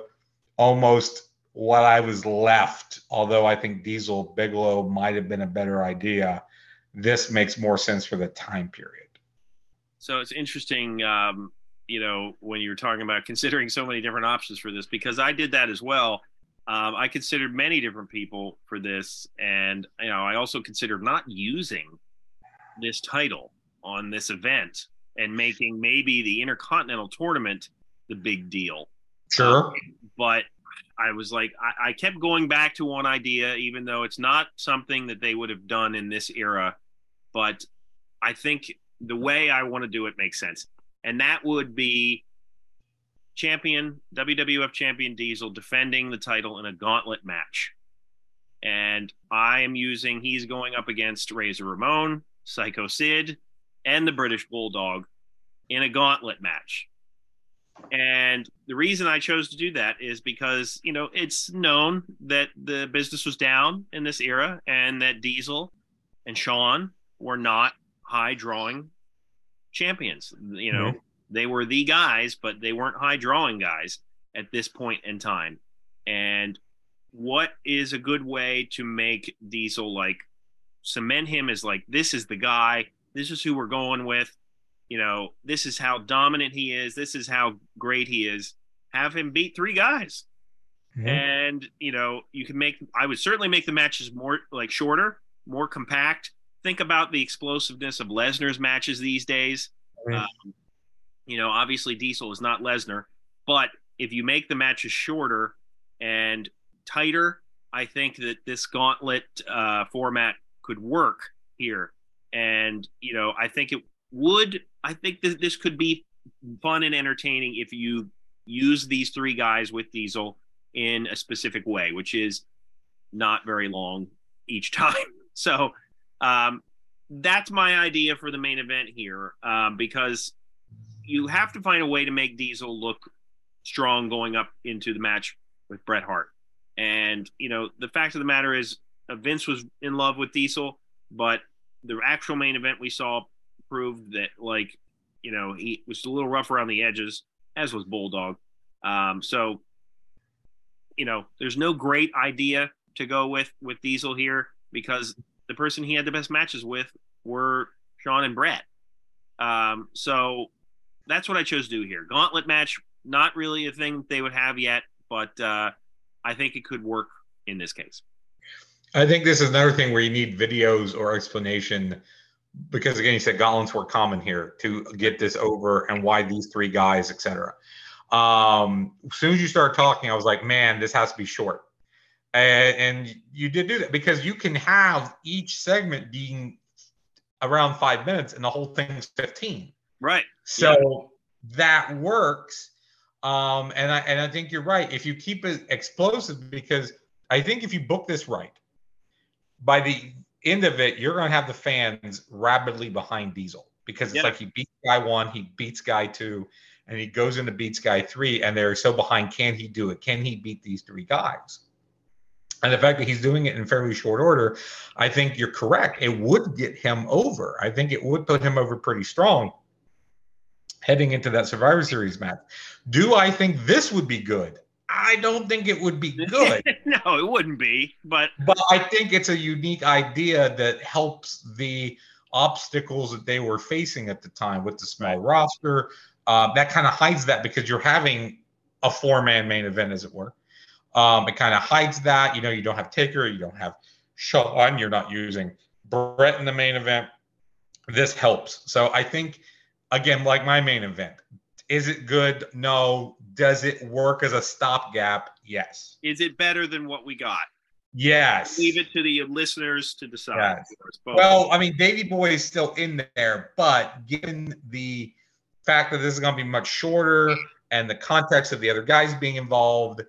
almost what I was left, although I think Diesel Bigelow might have been a better idea. This makes more sense for the time period. So it's interesting, um, you know, when you're talking about considering so many different options for this, because I did that as well. Um, I considered many different people for this, and you know, I also considered not using this title on this event and making maybe the Intercontinental Tournament the big deal. Sure. Um, but I was like, I, I, kept going back to one idea, even though it's not something that they would have done in this era. But I think the way I want to do it makes sense. And that would be champion, WWF champion Diesel defending the title in a gauntlet match. And I am using, he's going up against Razor Ramon, Psycho Sid, and the British Bulldog in a gauntlet match. And the reason I chose to do that is because, you know, it's known that the business was down in this era and that Diesel and Shawn were not high drawing champions. You know, mm-hmm. they were the guys, but they weren't high drawing guys at this point in time. And what is a good way to make Diesel like cement him as like, this is the guy, this is who we're going with you know, this is how dominant he is. This is how great he is. Have him beat three guys. Mm-hmm. And, you know, you can make, I would certainly make the matches more like shorter, more compact. Think about the explosiveness of Lesnar's matches these days. Mm-hmm. Um, you know, obviously Diesel is not Lesnar, but if you make the matches shorter and tighter, I think that this gauntlet uh, format could work here. And, you know, I think it would I think that this could be fun and entertaining if you use these three guys with Diesel in a specific way, which is not very long each time. So um, that's my idea for the main event here um, because you have to find a way to make Diesel look strong going up into the match with Bret Hart. And, you know, the fact of the matter is uh, Vince was in love with Diesel, but the actual main event we saw proved that like you know he was a little rough around the edges, as was Bulldog. Um, so you know, there's no great idea to go with with Diesel here because the person he had the best matches with were Shawn and Bret. Um, so that's what I chose to do here. Gauntlet match, not really a thing they would have yet, but uh, I think it could work in this case. I think this is another thing where you need videos or explanation because again, you said gauntlets were common here to get this over and why these three guys, etc. Um, as soon as you start talking, I was like, man, this has to be short. And, and you did do that because you can have each segment being around five minutes and the whole thing's 15. Right. So yeah. that works. Um, and I and I think you're right. If you keep it explosive, because I think if you book this right, by the end of it, you're going to have the fans rapidly behind Diesel because it's like he beats guy one, he beats guy two, and he goes into beats guy three, and they're so behind. Can he do it? Can he beat these three guys? And the fact that he's doing it in fairly short order, I think you're correct. It would get him over. I think it would put him over pretty strong heading into that Survivor Series match. Do I think this would be good? I don't think it would be good. no, it wouldn't be. But but I think it's a unique idea that helps the obstacles that they were facing at the time with the small roster. Uh, that kind of hides that because you're having a four-man main event, as it were. Um, it kind of hides that. You know, you don't have Taker, you don't have Shawn, you're not using Bret in the main event. This helps. So I think, again, like my main event, is it good? No. Does it work as a stopgap? Yes. Is it better than what we got? Yes. Leave it to the listeners to decide. Yes. Well, I mean, Davey Boy is still in there, but given the fact that this is going to be much shorter and the context of the other guys being involved,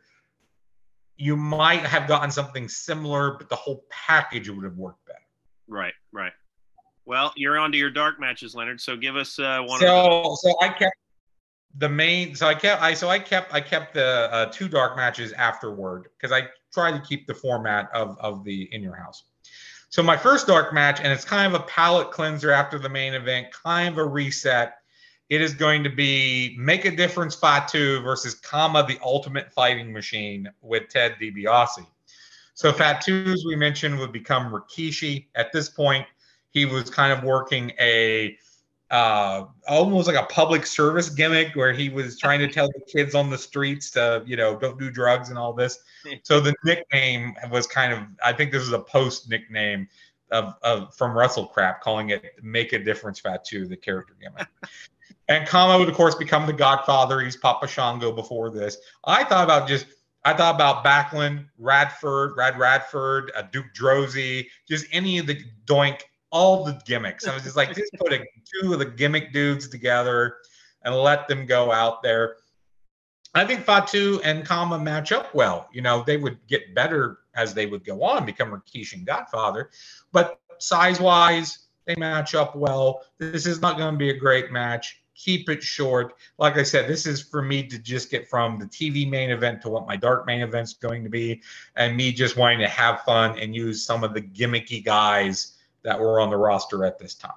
you might have gotten something similar, but the whole package would have worked better. Right, right. Well, you're on to your dark matches, Leonard. So give us uh, one. So, so I kept the main. So I kept. I so I kept. I kept the uh, two dark matches afterward because I try to keep the format of of the in your house. So my first dark match, and it's kind of a palate cleanser after the main event, kind of a reset. It is going to be Make a Difference Fatu versus Kama, the Ultimate Fighting Machine with Ted DiBiase. So Fatu, as we mentioned, would become Rikishi. At this point, he was kind of working a uh, almost like a public service gimmick where he was trying to tell the kids on the streets to, you know, don't do drugs and all this. So the nickname was kind of, I think this is a post nickname of, of from WrestleCrap, calling it "Make a Difference" Fatu, the character gimmick. and Kama would of course become the Godfather. He's Papa Shango before this. I thought about just I thought about Backlund, Radford, Rad Radford, uh, Duke Droese, just any of the Doink all the gimmicks. I was just like, just put a, two of the gimmick dudes together and let them go out there. I think Fatu and Kama match up well. You know, they would get better as they would go on, become Rikishi and Godfather. But size wise, they match up well. This is not going to be a great match. Keep it short. Like I said, this is for me to just get from the TV main event to what my dark main event's going to be, and me just wanting to have fun and use some of the gimmicky guys that were on the roster at this time.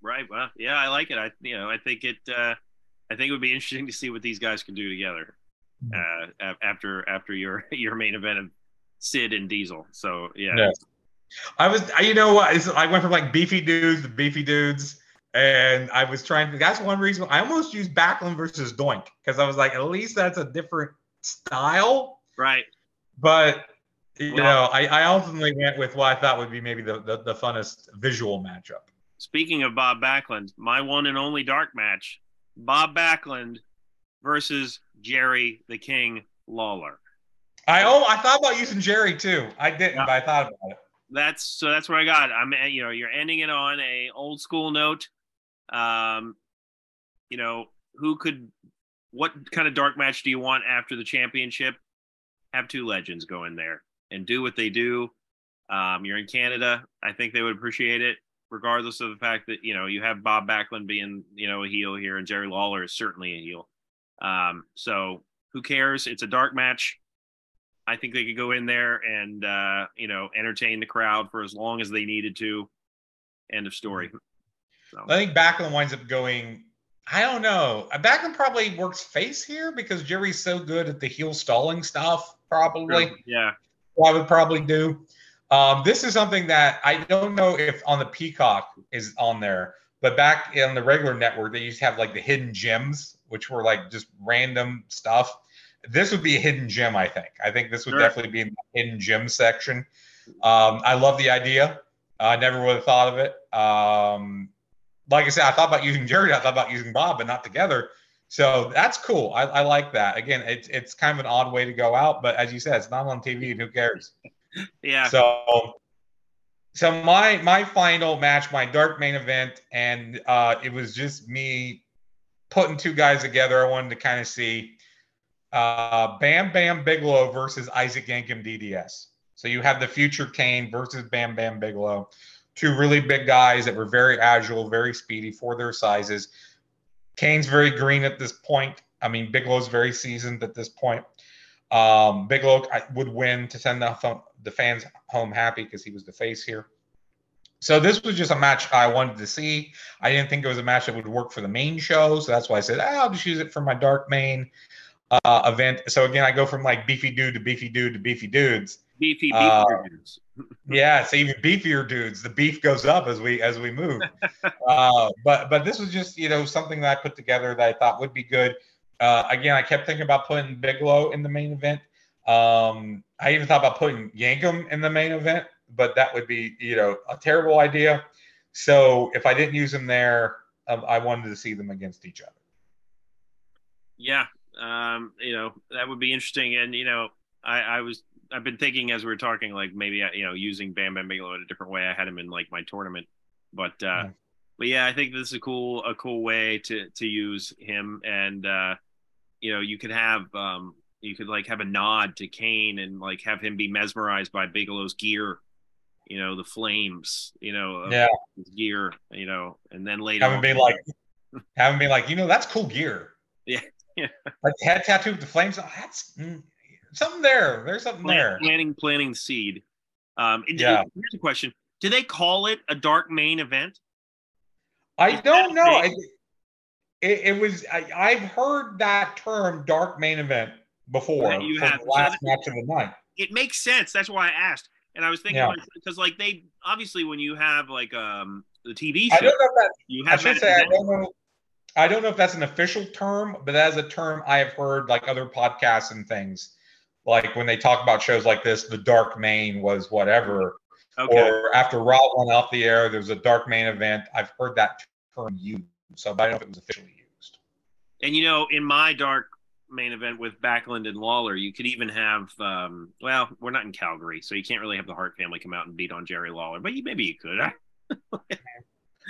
Right. Well, yeah, I like it. I you know I think it uh, I think it would be interesting to see what these guys can do together mm-hmm. uh, after after your your main event of Sid and Diesel. So yeah. yeah. I was I, you know what I went from like beefy dudes to beefy dudes. And I was trying to. That's one reason I almost used Backlund versus Doink because I was like, at least that's a different style. Right. But you well, know, I, I ultimately went with what I thought would be maybe the, the, the funnest visual matchup. Speaking of Bob Backlund, my one and only dark match, Bob Backlund versus Jerry the King Lawler. I oh I thought about using Jerry too. I didn't, yeah. but I thought about it. That's so that's where I got. It. I'm you know you're ending it on a old school note. Um, you know who could, what kind of dark match do you want after the championship? Have two legends go in there and do what they do. Um, you're in Canada. I think they would appreciate it, regardless of the fact that you know you have Bob Backlund being you know a heel here, and Jerry Lawler is certainly a heel. Um, so who cares? It's a dark match. I think they could go in there and uh, you know entertain the crowd for as long as they needed to. End of story. So. I think Backlund winds up going. I don't know. Backlund probably works face here because Jerry's so good at the heel stalling stuff. Probably. Yeah. I would probably do. Um, this is something that I don't know if on the Peacock is on there, but back in the regular network, they used to have like the hidden gems, which were like just random stuff. This would be a hidden gem, I think. I think this would sure. definitely be in the hidden gem section. Um, I love the idea. I never would have thought of it. Um, like I said, I thought about using Jerry. I thought about using Bob, but not together. So that's cool. I, I, like that. Again, it's it's kind of an odd way to go out, but as you said, it's not on TV, and who cares? yeah. So, so my my final match, my dark main event, and uh, it was just me putting two guys together. I wanted to kind of see uh, Bam Bam Bigelow versus Isaac Yankem DDS. So you have the future Kane versus Bam Bam Bigelow, two really big guys that were very agile, very speedy for their sizes. Kane's very green at this point. I mean, Bigelow's very seasoned at this point. Um, Bigelow would win to send the, the fans home happy because he was the face here. So this was just a match I wanted to see. I didn't think it was a match that would work for the main show, so that's why I said ah, I'll just use it for my dark main uh, event. So again, I go from like beefy dude to beefy dude to beefy dudes. Beefy, beefy uh, dudes. yeah, it's even beefier dudes. The beef goes up as we as we move. uh, but but this was just you know something that I put together that I thought would be good. Uh, again, I kept thinking about putting Bigelow in the main event. Um, I even thought about putting Yankem in the main event, but that would be you know a terrible idea. So if I didn't use them there, um, I wanted to see them against each other. Yeah, um, you know that would be interesting, and you know I, I was I've been thinking as we are talking, like maybe you know using Bam Bam Bigelow in a different way. I had him in like my tournament, but uh, yeah. but yeah, I think this is a cool a cool way to to use him, and uh, you know you could have um, you could like have a nod to Kane and like have him be mesmerized by Bigelow's gear, you know, the flames, you know, Yeah. his gear, you know, and then later Have him be like, have him be like, you know, that's cool gear. Yeah, yeah. Like head tattoo with the flames. Oh, that's mm, something there. There's something there. planting planting seed. Um, it- Yeah. Here's a question: Do they call it a dark main event? I Is don't know. I, it, it was. I, I've heard that term "dark main event" before Yeah, you have. the last match of the night. It makes sense. That's why I asked. And I was thinking Yeah. because like they obviously when you have like um the TV I show, don't know if that. you I have should that say I don't know. I don't know if that's an official term, but that is a term I have heard like other podcasts and things. Like when they talk about shows like this, the dark main was whatever. Okay. Or after Raw went off the air, there's a dark main event. I've heard that term used, so I don't know if it was officially used. And you know, in my dark main event with Backlund and Lawler, you could even have um well, we're not in Calgary, so you can't really have the Hart family come out and beat on Jerry Lawler, but you, maybe you could.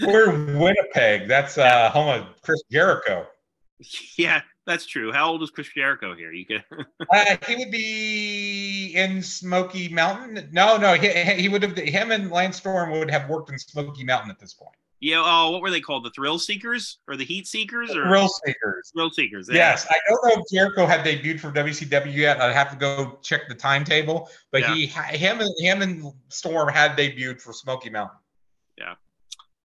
We're in Winnipeg. That's uh, home of Chris Jericho. yeah, that's true. How old is Chris Jericho here? You could Uh, he would be in Smoky Mountain. No, no, he, he would have. Him and Lance Storm would have worked in Smoky Mountain at this point. Yeah, oh, what were they called? The Thrill Seekers or the Heat Seekers or Real Seekers. Thrill Seekers? yeah. Yes, I don't know if Jericho had debuted for WCW yet. I'd have to go check the timetable. But Yeah. he, him, and him and Storm had debuted for Smoky Mountain. Yeah.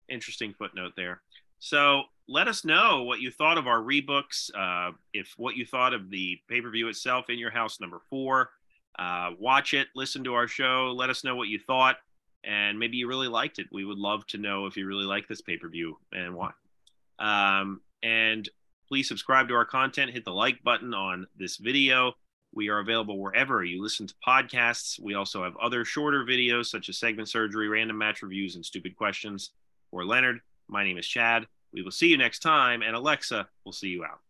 Interesting footnote there. So let us know what you thought of our rebooks. Uh, if what you thought of the pay per view itself in your house number four. Uh, watch it, listen to our show, let us know what you thought, and maybe you really liked it. We would love to know if you really like this pay per view and why. Um, and please subscribe to our content. Hit the like button on this video. We are available wherever you listen to podcasts. We also have other shorter videos such as segment surgery, random match reviews, and stupid questions. For Leonard, my name is Chad. We will see you next time, and Alexa we'll see you out.